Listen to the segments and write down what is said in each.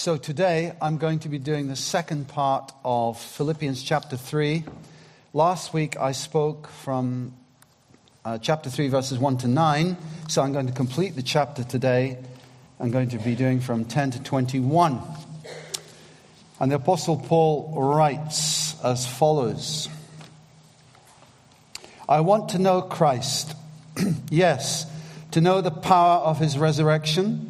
So today I'm going to be doing the second part of Philippians chapter 3. Last week I spoke from uh, chapter 3, verses 1 to 9. So I'm going to complete the chapter today. I'm going to be doing from 10 to 21. And the Apostle Paul writes as follows I want to know Christ. yes, to know the power of his resurrection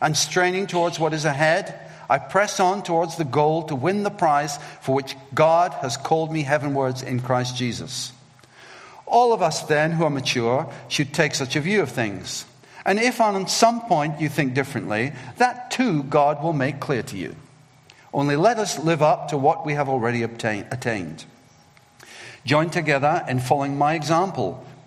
and straining towards what is ahead, I press on towards the goal to win the prize for which God has called me heavenwards in Christ Jesus. All of us, then, who are mature, should take such a view of things. And if on some point you think differently, that too God will make clear to you. Only let us live up to what we have already obtain, attained. Join together in following my example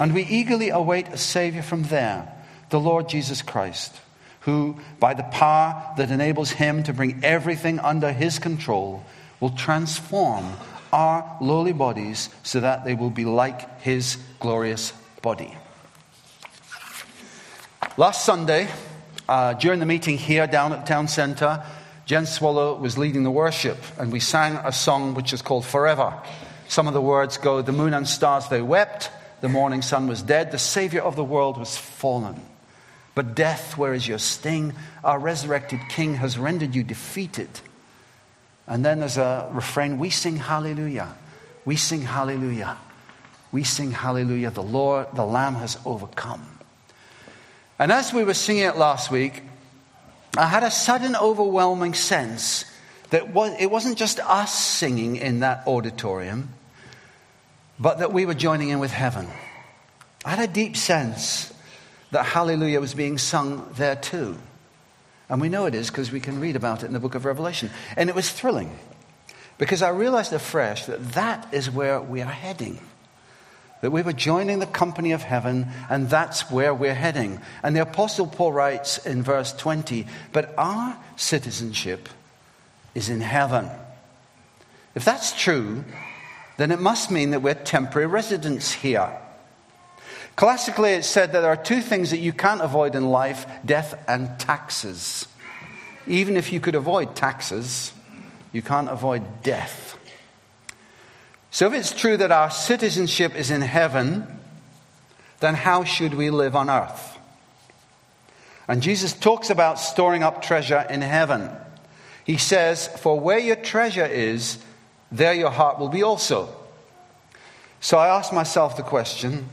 and we eagerly await a Savior from there, the Lord Jesus Christ, who, by the power that enables him to bring everything under his control, will transform our lowly bodies so that they will be like his glorious body. Last Sunday, uh, during the meeting here down at the Town Centre, Jen Swallow was leading the worship, and we sang a song which is called Forever. Some of the words go, The moon and stars they wept, the morning sun was dead. The Savior of the world was fallen. But death, where is your sting? Our resurrected King has rendered you defeated. And then there's a refrain we sing hallelujah. We sing hallelujah. We sing hallelujah. The Lord, the Lamb has overcome. And as we were singing it last week, I had a sudden overwhelming sense that it wasn't just us singing in that auditorium but that we were joining in with heaven. I had a deep sense that hallelujah was being sung there too. And we know it is because we can read about it in the book of Revelation. And it was thrilling because I realized afresh that that is where we are heading. That we were joining the company of heaven, and that's where we're heading. And the Apostle Paul writes in verse 20, But our citizenship is in heaven. If that's true, then it must mean that we're temporary residents here. Classically, it's said that there are two things that you can't avoid in life death and taxes. Even if you could avoid taxes, you can't avoid death. So, if it's true that our citizenship is in heaven, then how should we live on earth? And Jesus talks about storing up treasure in heaven. He says, For where your treasure is, there your heart will be also. So I asked myself the question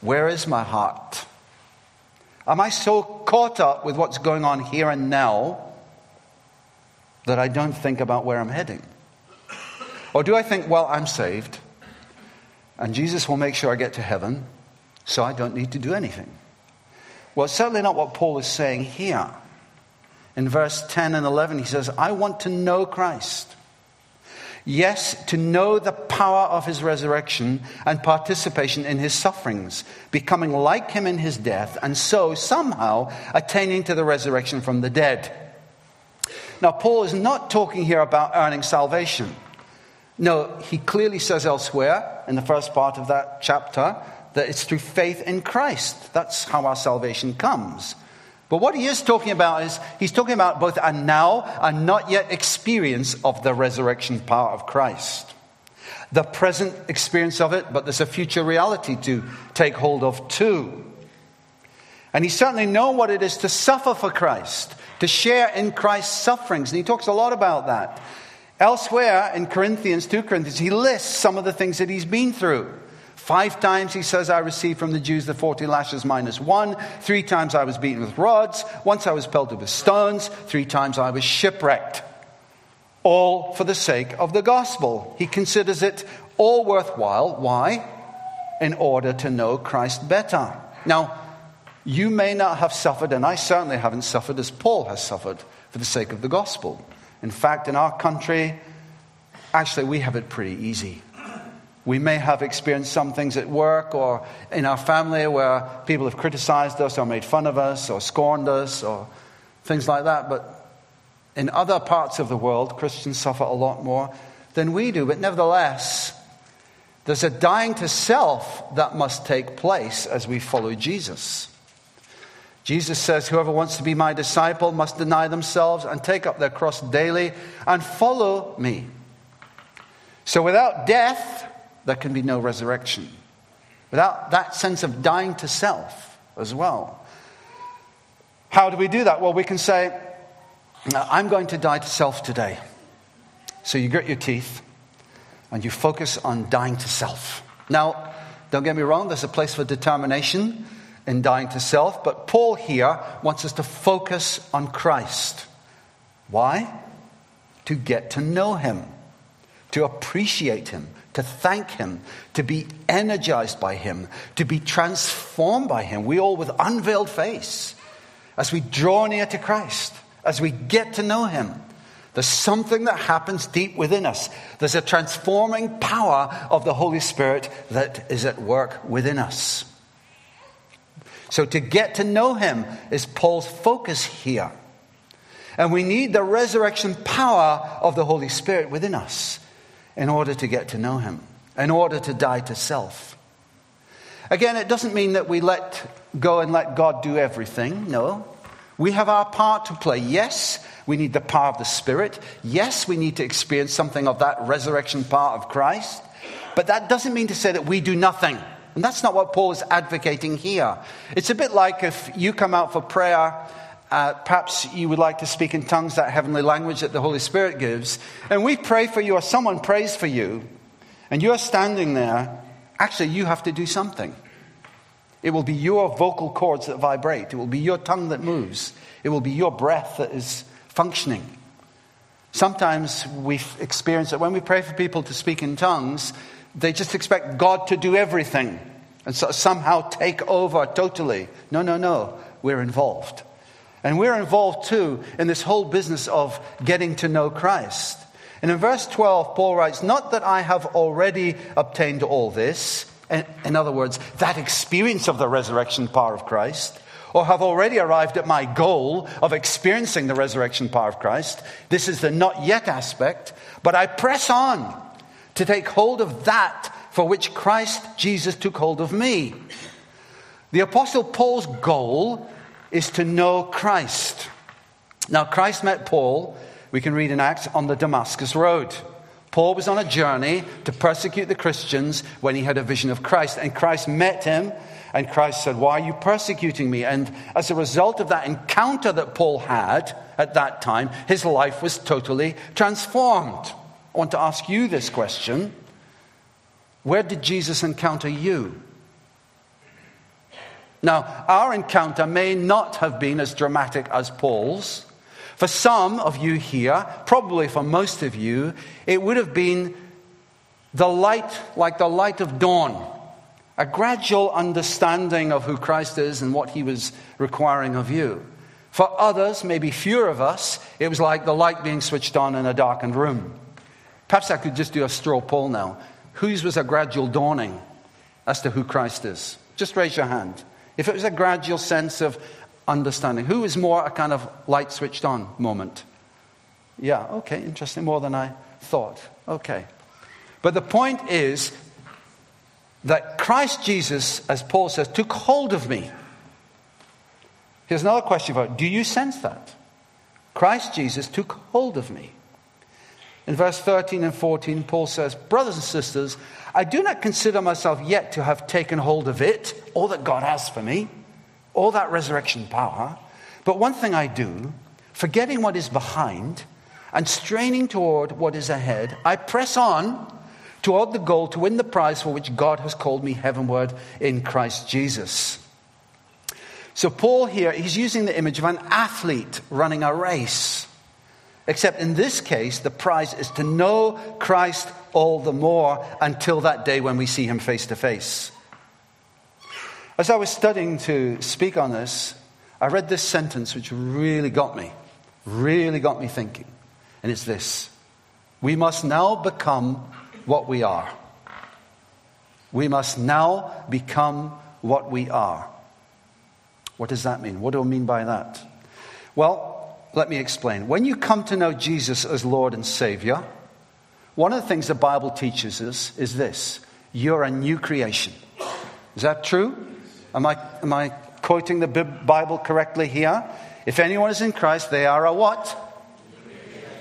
where is my heart? Am I so caught up with what's going on here and now that I don't think about where I'm heading? Or do I think, well, I'm saved, and Jesus will make sure I get to heaven, so I don't need to do anything? Well, certainly not what Paul is saying here. In verse 10 and 11, he says, I want to know Christ Yes, to know the power of his resurrection and participation in his sufferings, becoming like him in his death, and so somehow attaining to the resurrection from the dead. Now, Paul is not talking here about earning salvation. No, he clearly says elsewhere in the first part of that chapter that it's through faith in Christ. That's how our salvation comes. But what he is talking about is he's talking about both a now and not yet experience of the resurrection power of Christ. The present experience of it, but there's a future reality to take hold of too. And he certainly known what it is to suffer for Christ, to share in Christ's sufferings. And he talks a lot about that Elsewhere in Corinthians, 2 Corinthians, he lists some of the things that he's been through. Five times he says, I received from the Jews the 40 lashes minus one. Three times I was beaten with rods. Once I was pelted with stones. Three times I was shipwrecked. All for the sake of the gospel. He considers it all worthwhile. Why? In order to know Christ better. Now, you may not have suffered, and I certainly haven't suffered as Paul has suffered for the sake of the gospel. In fact, in our country, actually, we have it pretty easy. We may have experienced some things at work or in our family where people have criticized us or made fun of us or scorned us or things like that. But in other parts of the world, Christians suffer a lot more than we do. But nevertheless, there's a dying to self that must take place as we follow Jesus. Jesus says, Whoever wants to be my disciple must deny themselves and take up their cross daily and follow me. So without death, there can be no resurrection. Without that sense of dying to self as well. How do we do that? Well, we can say, I'm going to die to self today. So you grit your teeth and you focus on dying to self. Now, don't get me wrong, there's a place for determination in dying to self, but Paul here wants us to focus on Christ. Why? To get to know him, to appreciate him, to thank Him, to be energized by Him, to be transformed by Him. We all with unveiled face as we draw near to Christ, as we get to know Him. There's something that happens deep within us. There's a transforming power of the Holy Spirit that is at work within us. So, to get to know Him is Paul's focus here. And we need the resurrection power of the Holy Spirit within us in order to get to know Him, in order to die to self. Again, it doesn't mean that we let go and let God do everything. No. We have our part to play. Yes, we need the power of the Spirit. Yes, we need to experience something of that resurrection power of Christ. But that doesn't mean to say that we do nothing. And that's not what Paul is advocating here. It's a bit like if you come out for prayer uh, perhaps you would like to speak in tongues, that heavenly language that the Holy Spirit gives. And we pray for you, or someone prays for you, and you're standing there. Actually, you have to do something. It will be your vocal cords that vibrate, it will be your tongue that moves, it will be your breath that is functioning. Sometimes we experience that when we pray for people to speak in tongues, they just expect God to do everything and so somehow take over totally. No, no, no. We're involved. And we're involved too in this whole business of getting to know Christ. And in verse 12, Paul writes, Not that I have already obtained all this, in other words, that experience of the resurrection power of Christ, or have already arrived at my goal of experiencing the resurrection power of Christ. This is the not yet aspect, but I press on to take hold of that for which Christ Jesus took hold of me. The Apostle Paul's goal is to know Christ. Now, Christ met Paul, we can read in Acts, on the Damascus Road. Paul was on a journey to persecute the Christians when he had a vision of Christ. And Christ met him, and Christ said, Why are you persecuting me? And as a result of that encounter that Paul had at that time, his life was totally transformed. I want to ask you this question Where did Jesus encounter you? Now, our encounter may not have been as dramatic as Paul's. For some of you here, probably for most of you, it would have been the light, like the light of dawn, a gradual understanding of who Christ is and what he was requiring of you. For others, maybe fewer of us, it was like the light being switched on in a darkened room. Perhaps I could just do a straw poll now. Whose was a gradual dawning as to who Christ is? Just raise your hand. If it was a gradual sense of understanding, who is more a kind of light switched on moment? Yeah, okay, interesting, more than I thought. Okay. But the point is that Christ Jesus, as Paul says, took hold of me. Here's another question for you Do you sense that? Christ Jesus took hold of me. In verse 13 and 14, Paul says, Brothers and sisters, I do not consider myself yet to have taken hold of it, all that God has for me, all that resurrection power. But one thing I do, forgetting what is behind and straining toward what is ahead, I press on toward the goal to win the prize for which God has called me heavenward in Christ Jesus. So, Paul here, he's using the image of an athlete running a race. Except in this case, the prize is to know Christ all the more until that day when we see him face to face. As I was studying to speak on this, I read this sentence which really got me, really got me thinking. And it's this We must now become what we are. We must now become what we are. What does that mean? What do I mean by that? Well, let me explain. When you come to know Jesus as Lord and Savior, one of the things the Bible teaches us is this you're a new creation. Is that true? Am I, am I quoting the Bible correctly here? If anyone is in Christ, they are a what?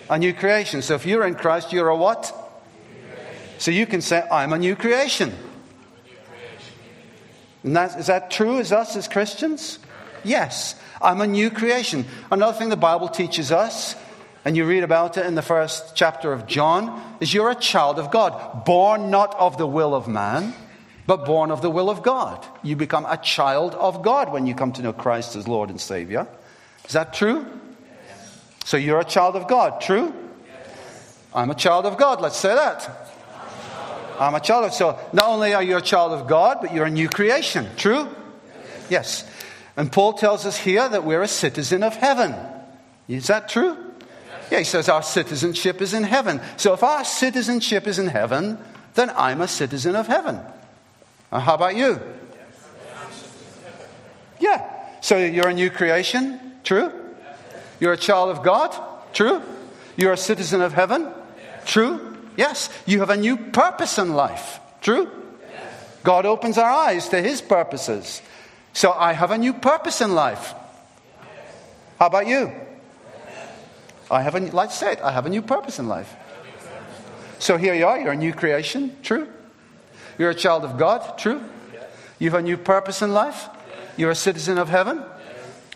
A new creation. So if you're in Christ, you're a what? So you can say, I'm a new creation. And that, is that true as us as Christians? Yes, I'm a new creation. Another thing the Bible teaches us, and you read about it in the first chapter of John, is you're a child of God, born not of the will of man, but born of the will of God. You become a child of God when you come to know Christ as Lord and Savior. Is that true? Yes. So you're a child of God, true? Yes. I'm a child of God, let's say that. I'm a child of So not only are you a child of God, but you're a new creation, true? Yes. yes. And Paul tells us here that we're a citizen of heaven. Is that true? Yeah, he says our citizenship is in heaven. So if our citizenship is in heaven, then I'm a citizen of heaven. Uh, how about you? Yeah. So you're a new creation? True? You're a child of God? True? You're a citizen of heaven? True? Yes. You have a new purpose in life? True? God opens our eyes to his purposes. So I have a new purpose in life. How about you? I have a, like I said, I have a new purpose in life. So here you are, you're a new creation, true? You're a child of God, true? You have a new purpose in life? You're a citizen of heaven?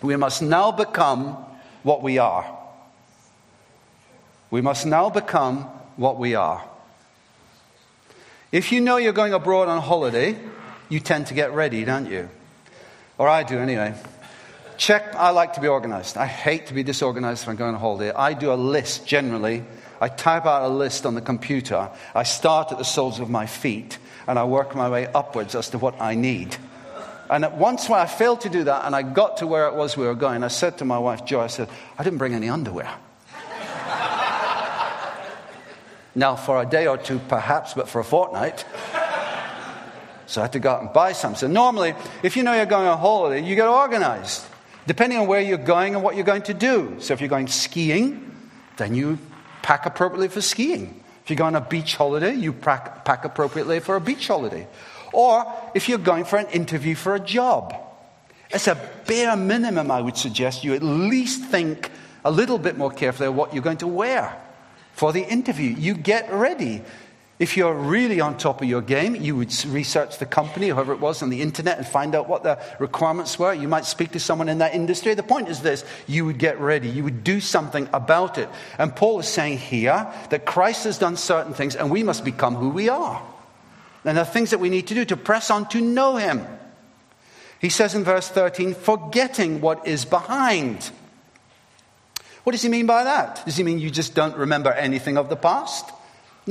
We must now become what we are. We must now become what we are. If you know you're going abroad on holiday, you tend to get ready, don't you? Or I do anyway. Check, I like to be organized. I hate to be disorganized if I'm going on holiday. I do a list generally. I type out a list on the computer. I start at the soles of my feet and I work my way upwards as to what I need. And once when I failed to do that and I got to where it was we were going, I said to my wife, Joy, I said, I didn't bring any underwear. now, for a day or two, perhaps, but for a fortnight. So I had to go out and buy some. So normally, if you know you're going on holiday, you get organized, depending on where you're going and what you're going to do. So if you're going skiing, then you pack appropriately for skiing. If you go on a beach holiday, you pack, pack appropriately for a beach holiday. Or if you're going for an interview for a job, it's a bare minimum, I would suggest you at least think a little bit more carefully of what you're going to wear for the interview. You get ready. If you're really on top of your game, you would research the company, whoever it was, on the internet and find out what the requirements were. You might speak to someone in that industry. The point is this you would get ready, you would do something about it. And Paul is saying here that Christ has done certain things and we must become who we are. And there are things that we need to do to press on to know him. He says in verse 13, forgetting what is behind. What does he mean by that? Does he mean you just don't remember anything of the past?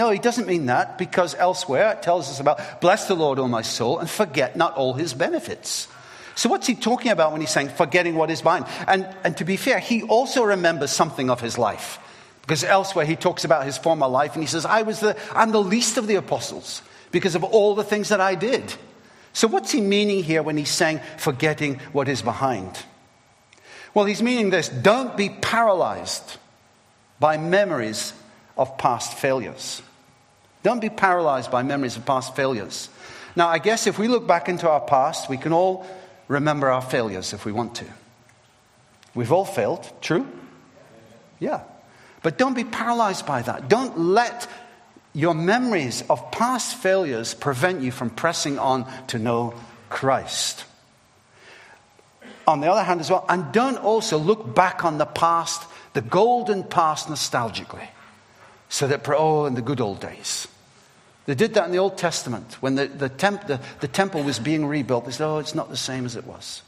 No, he doesn't mean that because elsewhere it tells us about bless the Lord, O my soul, and forget not all his benefits. So, what's he talking about when he's saying forgetting what is mine? And, and to be fair, he also remembers something of his life. Because elsewhere he talks about his former life and he says, I was the, I'm the least of the apostles because of all the things that I did. So, what's he meaning here when he's saying forgetting what is behind? Well, he's meaning this don't be paralyzed by memories of past failures. Don't be paralyzed by memories of past failures. Now, I guess if we look back into our past, we can all remember our failures if we want to. We've all failed, true? Yeah. But don't be paralyzed by that. Don't let your memories of past failures prevent you from pressing on to know Christ. On the other hand, as well, and don't also look back on the past the golden past nostalgically. So that, oh, in the good old days. They did that in the Old Testament. When the, the, temp, the, the temple was being rebuilt, they said, oh, it's not the same as it was.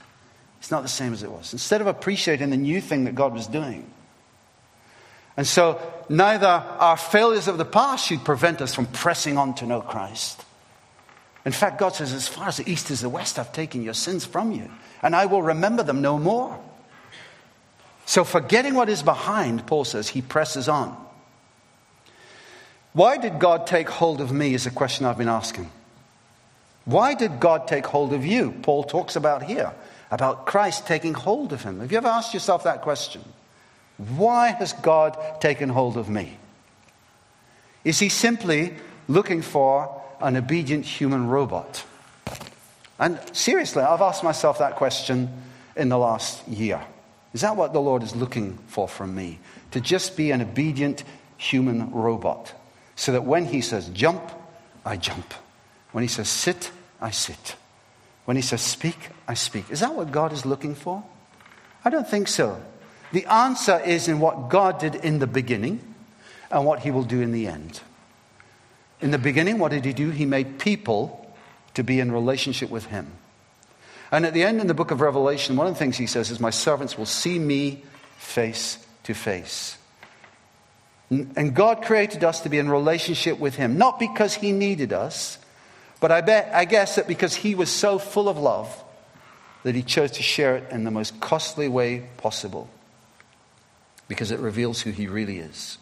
It's not the same as it was. Instead of appreciating the new thing that God was doing. And so, neither our failures of the past should prevent us from pressing on to know Christ. In fact, God says, As far as the east is the west, I've taken your sins from you, and I will remember them no more. So, forgetting what is behind, Paul says, he presses on. Why did God take hold of me? Is a question I've been asking. Why did God take hold of you? Paul talks about here, about Christ taking hold of him. Have you ever asked yourself that question? Why has God taken hold of me? Is he simply looking for an obedient human robot? And seriously, I've asked myself that question in the last year. Is that what the Lord is looking for from me? To just be an obedient human robot. So that when He says jump, I jump. When He says sit, I sit. When He says speak, I speak. Is that what God is looking for? I don't think so. The answer is in what God did in the beginning and what He will do in the end. In the beginning, what did He do? He made people to be in relationship with Him. And at the end in the book of Revelation, one of the things He says is, My servants will see me face to face. And God created us to be in relationship with Him, not because He needed us, but I, bet, I guess that because He was so full of love that He chose to share it in the most costly way possible, because it reveals who He really is.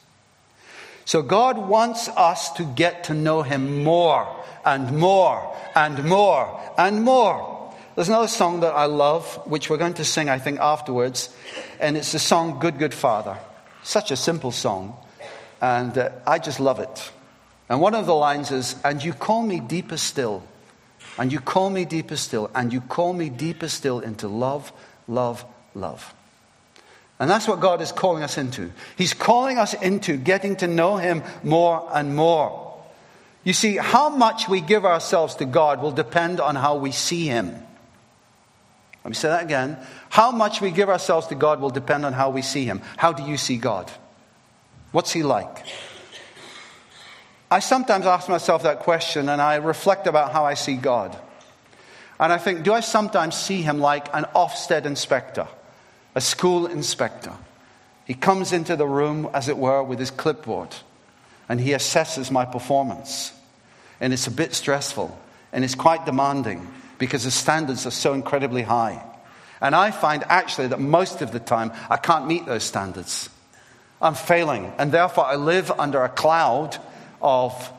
So God wants us to get to know Him more and more and more and more. There's another song that I love, which we're going to sing, I think, afterwards, and it's the song Good, Good Father. Such a simple song. And uh, I just love it. And one of the lines is, And you call me deeper still. And you call me deeper still. And you call me deeper still into love, love, love. And that's what God is calling us into. He's calling us into getting to know Him more and more. You see, how much we give ourselves to God will depend on how we see Him. Let me say that again. How much we give ourselves to God will depend on how we see Him. How do you see God? What's he like? I sometimes ask myself that question and I reflect about how I see God. And I think, do I sometimes see him like an Ofsted inspector, a school inspector? He comes into the room, as it were, with his clipboard and he assesses my performance. And it's a bit stressful and it's quite demanding because the standards are so incredibly high. And I find actually that most of the time I can't meet those standards. I'm failing. And therefore, I live under a cloud of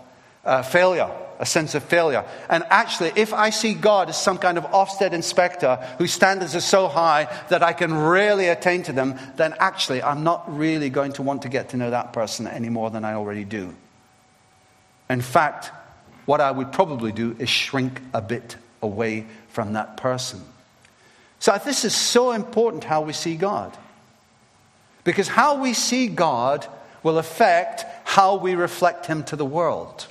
uh, failure, a sense of failure. And actually, if I see God as some kind of Ofsted inspector whose standards are so high that I can rarely attain to them, then actually, I'm not really going to want to get to know that person any more than I already do. In fact, what I would probably do is shrink a bit away from that person. So, this is so important how we see God. Because how we see God will affect how we reflect Him to the world.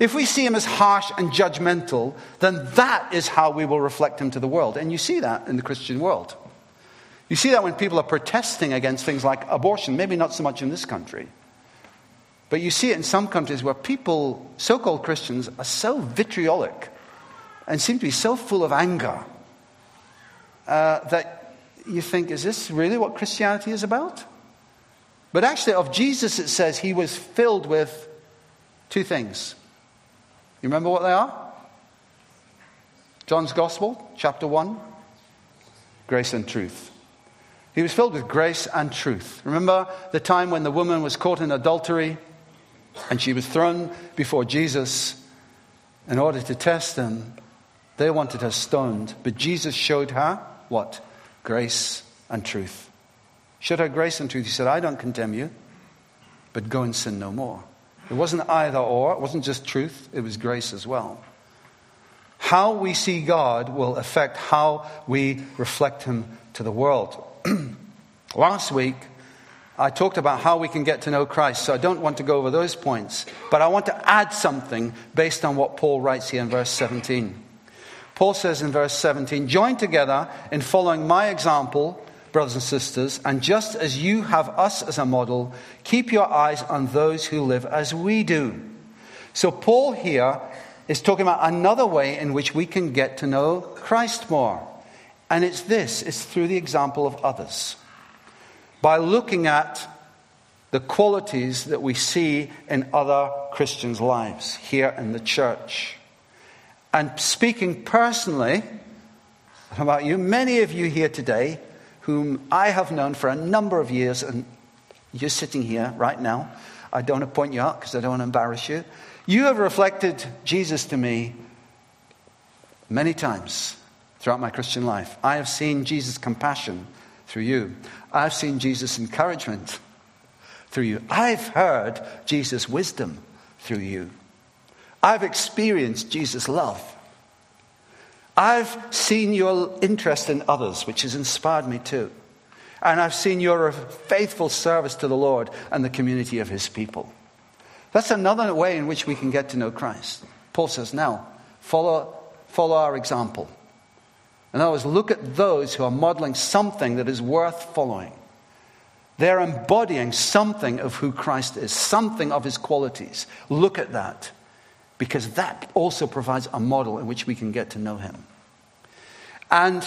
If we see Him as harsh and judgmental, then that is how we will reflect Him to the world. And you see that in the Christian world. You see that when people are protesting against things like abortion, maybe not so much in this country. But you see it in some countries where people, so called Christians, are so vitriolic and seem to be so full of anger uh, that you think, is this really what Christianity is about? But actually, of Jesus, it says he was filled with two things. You remember what they are? John's Gospel, chapter 1 grace and truth. He was filled with grace and truth. Remember the time when the woman was caught in adultery and she was thrown before Jesus in order to test him? They wanted her stoned, but Jesus showed her what? Grace and truth. Showed her grace and truth. He said, I don't condemn you, but go and sin no more. It wasn't either or, it wasn't just truth, it was grace as well. How we see God will affect how we reflect Him to the world. Last week, I talked about how we can get to know Christ, so I don't want to go over those points, but I want to add something based on what Paul writes here in verse 17. Paul says in verse 17, Join together in following my example brothers and sisters, and just as you have us as a model, keep your eyes on those who live as we do. So, Paul here is talking about another way in which we can get to know Christ more. And it's this it's through the example of others. By looking at the qualities that we see in other Christians' lives here in the church. And speaking personally about you, many of you here today, whom I have known for a number of years, and you're sitting here right now. I don't want to point you out because I don't want to embarrass you. You have reflected Jesus to me many times throughout my Christian life. I have seen Jesus' compassion through you. I've seen Jesus' encouragement through you. I've heard Jesus' wisdom through you. I've experienced Jesus' love. I've seen your interest in others, which has inspired me too. And I've seen your faithful service to the Lord and the community of his people. That's another way in which we can get to know Christ. Paul says, now, follow, follow our example. In other words, look at those who are modeling something that is worth following. They're embodying something of who Christ is, something of his qualities. Look at that, because that also provides a model in which we can get to know him. And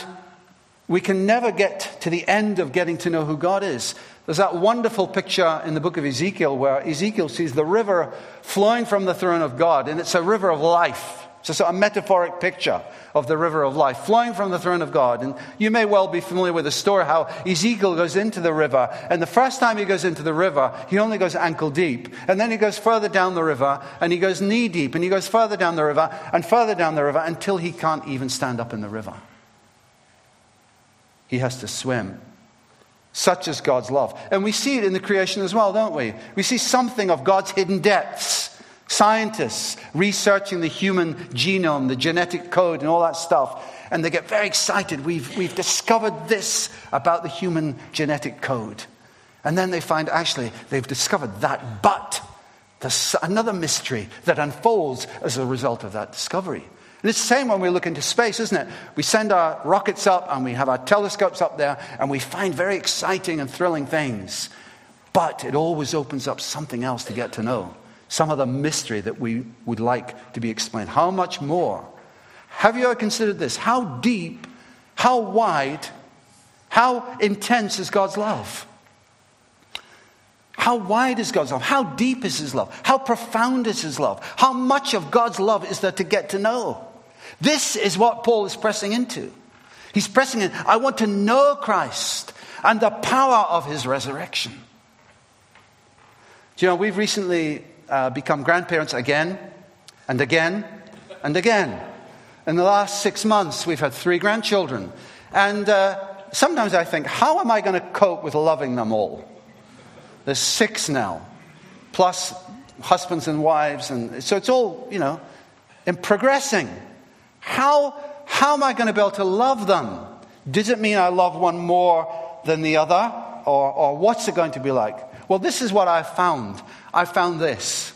we can never get to the end of getting to know who God is. There's that wonderful picture in the book of Ezekiel where Ezekiel sees the river flowing from the throne of God, and it's a river of life. So it's a metaphoric picture of the river of life flowing from the throne of God. And you may well be familiar with the story how Ezekiel goes into the river. And the first time he goes into the river, he only goes ankle deep. And then he goes further down the river and he goes knee deep. And he goes further down the river and further down the river until he can't even stand up in the river. He has to swim. Such is God's love. And we see it in the creation as well, don't we? We see something of God's hidden depths Scientists researching the human genome, the genetic code, and all that stuff. And they get very excited. We've, we've discovered this about the human genetic code. And then they find actually they've discovered that, but there's another mystery that unfolds as a result of that discovery. And it's the same when we look into space, isn't it? We send our rockets up and we have our telescopes up there and we find very exciting and thrilling things. But it always opens up something else to get to know some of the mystery that we would like to be explained. How much more? Have you ever considered this? How deep, how wide, how intense is God's love? How wide is God's love? How deep is His love? How profound is His love? How much of God's love is there to get to know? This is what Paul is pressing into. He's pressing in. I want to know Christ and the power of His resurrection. Do you know, we've recently uh, become grandparents again and again and again. In the last six months, we've had three grandchildren. And uh, sometimes I think, how am I going to cope with loving them all? There's six now, plus husbands and wives. And so it's all, you know, in progressing. How, how am I going to be able to love them? Does it mean I love one more than the other? Or, or what's it going to be like? Well, this is what I've found. I found this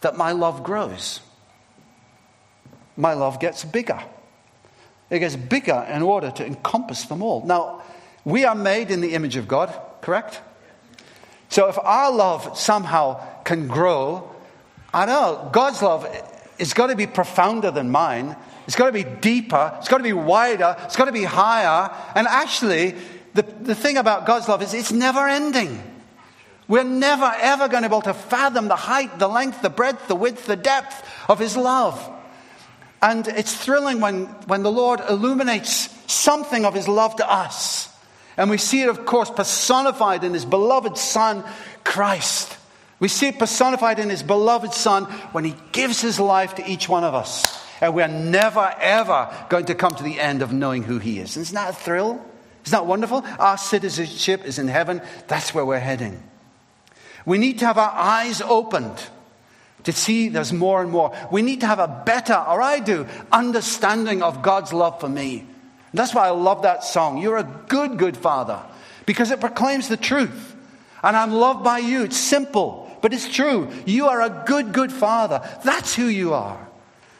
that my love grows. My love gets bigger. It gets bigger in order to encompass them all. Now, we are made in the image of God, correct? So if our love somehow can grow, I know God's love is got to be profounder than mine. It's got to be deeper. It's got to be wider. It's got to be higher. And actually, the, the thing about God's love is it's never ending. We're never, ever going to be able to fathom the height, the length, the breadth, the width, the depth of His love. And it's thrilling when, when the Lord illuminates something of His love to us. And we see it, of course, personified in His beloved Son, Christ. We see it personified in His beloved Son when He gives His life to each one of us. And we're never, ever going to come to the end of knowing who He is. Isn't that a thrill? Isn't that wonderful? Our citizenship is in heaven. That's where we're heading. We need to have our eyes opened to see there's more and more. We need to have a better, or I do, understanding of God's love for me. And that's why I love that song. You're a good, good father because it proclaims the truth. And I'm loved by you. It's simple, but it's true. You are a good, good father. That's who you are.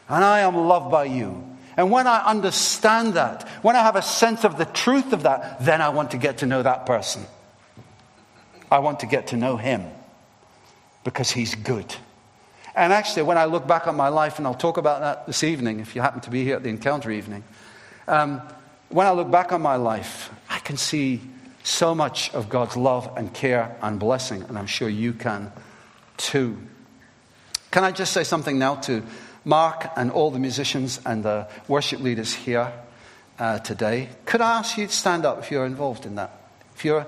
And I am loved by you. And when I understand that, when I have a sense of the truth of that, then I want to get to know that person. I want to get to know him because he's good. And actually, when I look back on my life, and I'll talk about that this evening if you happen to be here at the encounter evening, um, when I look back on my life, I can see so much of God's love and care and blessing, and I'm sure you can too. Can I just say something now to Mark and all the musicians and the worship leaders here uh, today? Could I ask you to stand up if you're involved in that? If you're,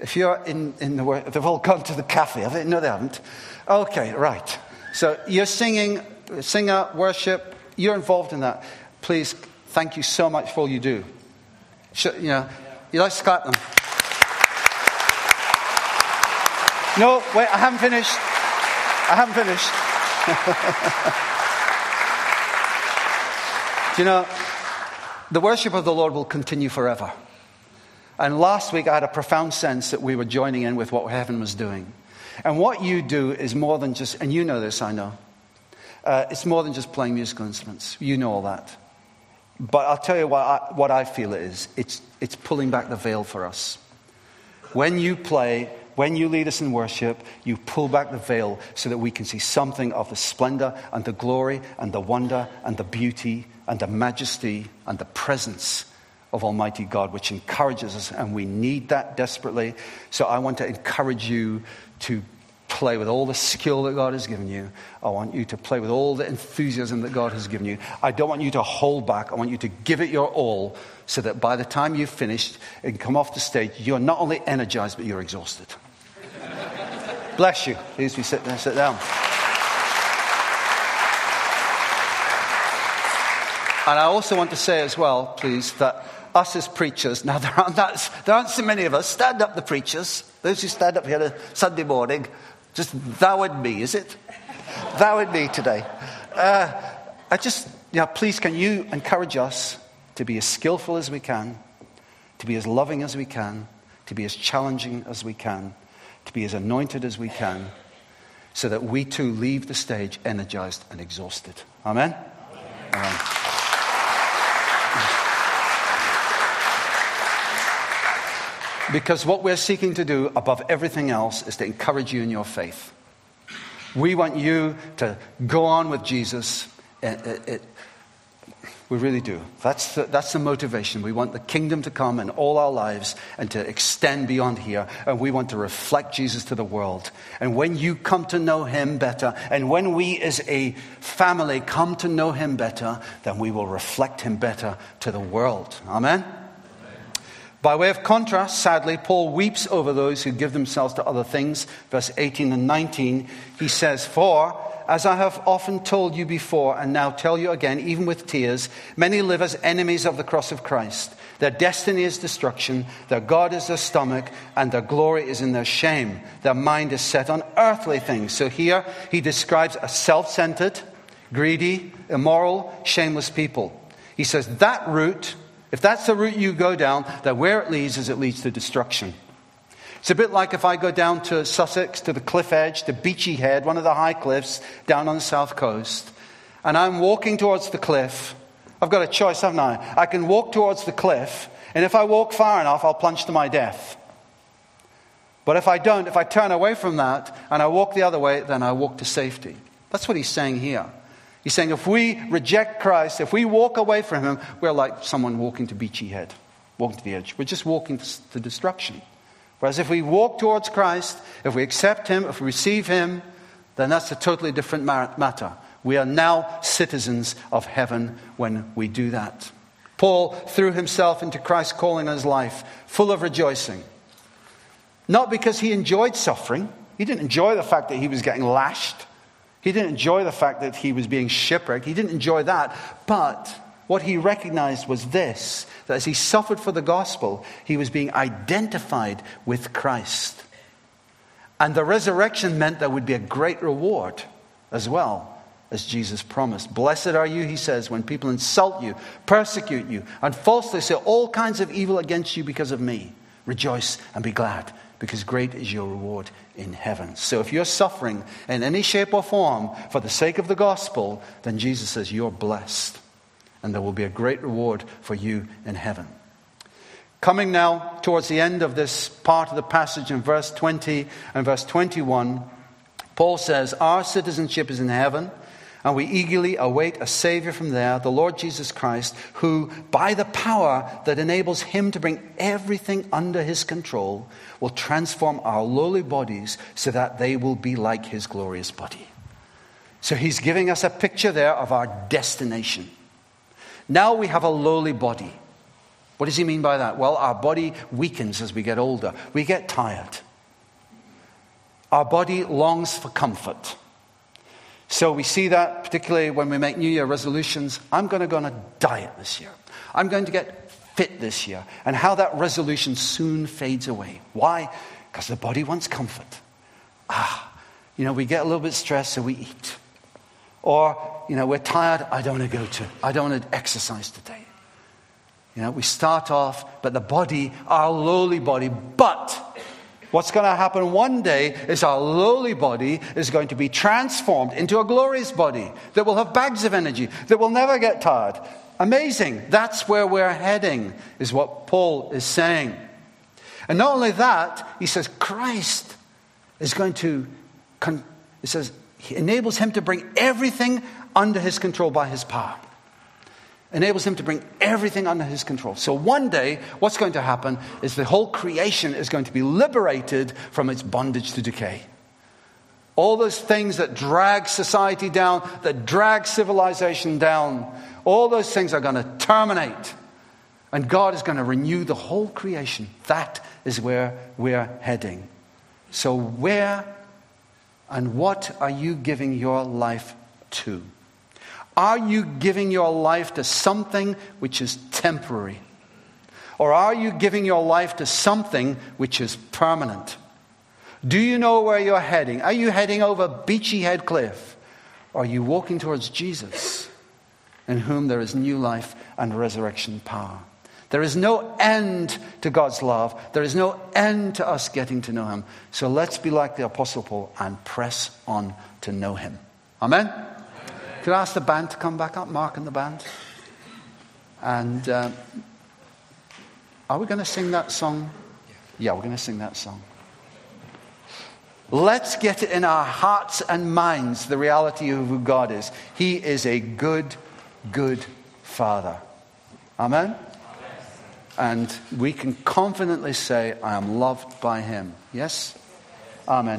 if you're in, in the work, they've all gone to the cafe, have they? No, they haven't. Okay, right. So you're singing, singer, worship, you're involved in that. Please, thank you so much for all you do. You know, you like to clap them. No, wait, I haven't finished. I haven't finished. Do you know, the worship of the Lord will continue forever. And last week I had a profound sense that we were joining in with what heaven was doing. And what you do is more than just, and you know this, I know, uh, it's more than just playing musical instruments. You know all that. But I'll tell you what I, what I feel it is it's, it's pulling back the veil for us. When you play, when you lead us in worship, you pull back the veil so that we can see something of the splendor and the glory and the wonder and the beauty and the majesty and the presence of Almighty God, which encourages us, and we need that desperately. So I want to encourage you to play with all the skill that God has given you. I want you to play with all the enthusiasm that God has given you. I don't want you to hold back. I want you to give it your all so that by the time you've finished and come off the stage, you're not only energized, but you're exhausted. Bless you. Please be sit there, sit down. And I also want to say as well, please, that us as preachers, now there aren't, that, there aren't so many of us, stand up the preachers, those who stand up here on Sunday morning, just thou and me, is it? thou and me today. Uh, I just, yeah, please can you encourage us to be as skillful as we can, to be as loving as we can, to be as challenging as we can, to be as anointed as we can, so that we too leave the stage energized and exhausted. Amen? Amen. Amen. Because what we're seeking to do above everything else is to encourage you in your faith. We want you to go on with Jesus. It, it, it, we really do. That's the, that's the motivation. We want the kingdom to come in all our lives and to extend beyond here. And we want to reflect Jesus to the world. And when you come to know him better, and when we as a family come to know him better, then we will reflect him better to the world. Amen? By way of contrast, sadly, Paul weeps over those who give themselves to other things. Verse 18 and 19, he says, For, as I have often told you before, and now tell you again, even with tears, many live as enemies of the cross of Christ. Their destiny is destruction, their God is their stomach, and their glory is in their shame. Their mind is set on earthly things. So here he describes a self centered, greedy, immoral, shameless people. He says that root if that's the route you go down, then where it leads is it leads to destruction. It's a bit like if I go down to Sussex, to the cliff edge, to Beachy Head, one of the high cliffs down on the south coast, and I'm walking towards the cliff. I've got a choice, haven't I? I can walk towards the cliff, and if I walk far enough, I'll plunge to my death. But if I don't, if I turn away from that and I walk the other way, then I walk to safety. That's what he's saying here. He's saying if we reject Christ, if we walk away from him, we're like someone walking to Beachy Head, walking to the edge. We're just walking to destruction. Whereas if we walk towards Christ, if we accept him, if we receive him, then that's a totally different matter. We are now citizens of heaven when we do that. Paul threw himself into Christ's calling in his life, full of rejoicing. Not because he enjoyed suffering, he didn't enjoy the fact that he was getting lashed. He didn't enjoy the fact that he was being shipwrecked. He didn't enjoy that. But what he recognized was this that as he suffered for the gospel, he was being identified with Christ. And the resurrection meant there would be a great reward as well, as Jesus promised. Blessed are you, he says, when people insult you, persecute you, and falsely say all kinds of evil against you because of me. Rejoice and be glad, because great is your reward in heaven. So if you're suffering in any shape or form for the sake of the gospel, then Jesus says you're blessed. and there will be a great reward for you in heaven. Coming now towards the end of this part of the passage in verse 20 and verse 21, Paul says, Our citizenship is in heaven, and we eagerly await a Savior from there, the Lord Jesus Christ, who, by the power that enables him to bring everything under his control, will transform our lowly bodies so that they will be like his glorious body. So he's giving us a picture there of our destination. Now we have a lowly body. What does he mean by that? Well, our body weakens as we get older, we get tired. Our body longs for comfort. So we see that particularly when we make New Year resolutions. I'm going to go on a diet this year. I'm going to get fit this year. And how that resolution soon fades away. Why? Because the body wants comfort. Ah, you know, we get a little bit stressed, so we eat. Or, you know, we're tired, I don't want to go to, I don't want to exercise today. You know, we start off, but the body, our lowly body, but what's going to happen one day is our lowly body is going to be transformed into a glorious body that will have bags of energy, that will never get tired. Amazing. That's where we're heading, is what Paul is saying. And not only that, he says Christ is going to, he says, he enables him to bring everything under his control by his power enables him to bring everything under his control. So one day, what's going to happen is the whole creation is going to be liberated from its bondage to decay. All those things that drag society down, that drag civilization down, all those things are going to terminate. And God is going to renew the whole creation. That is where we're heading. So, where and what are you giving your life to? Are you giving your life to something which is temporary? Or are you giving your life to something which is permanent? Do you know where you're heading? Are you heading over Beachy Head Cliff? Or are you walking towards Jesus, in whom there is new life and resurrection power? There is no end to God's love. There is no end to us getting to know Him. So let's be like the Apostle Paul and press on to know Him. Amen? Could I ask the band to come back up, Mark and the band? And uh, are we going to sing that song? Yeah, we're going to sing that song. Let's get it in our hearts and minds the reality of who God is. He is a good, good Father. Amen? And we can confidently say, I am loved by Him. Yes? Amen.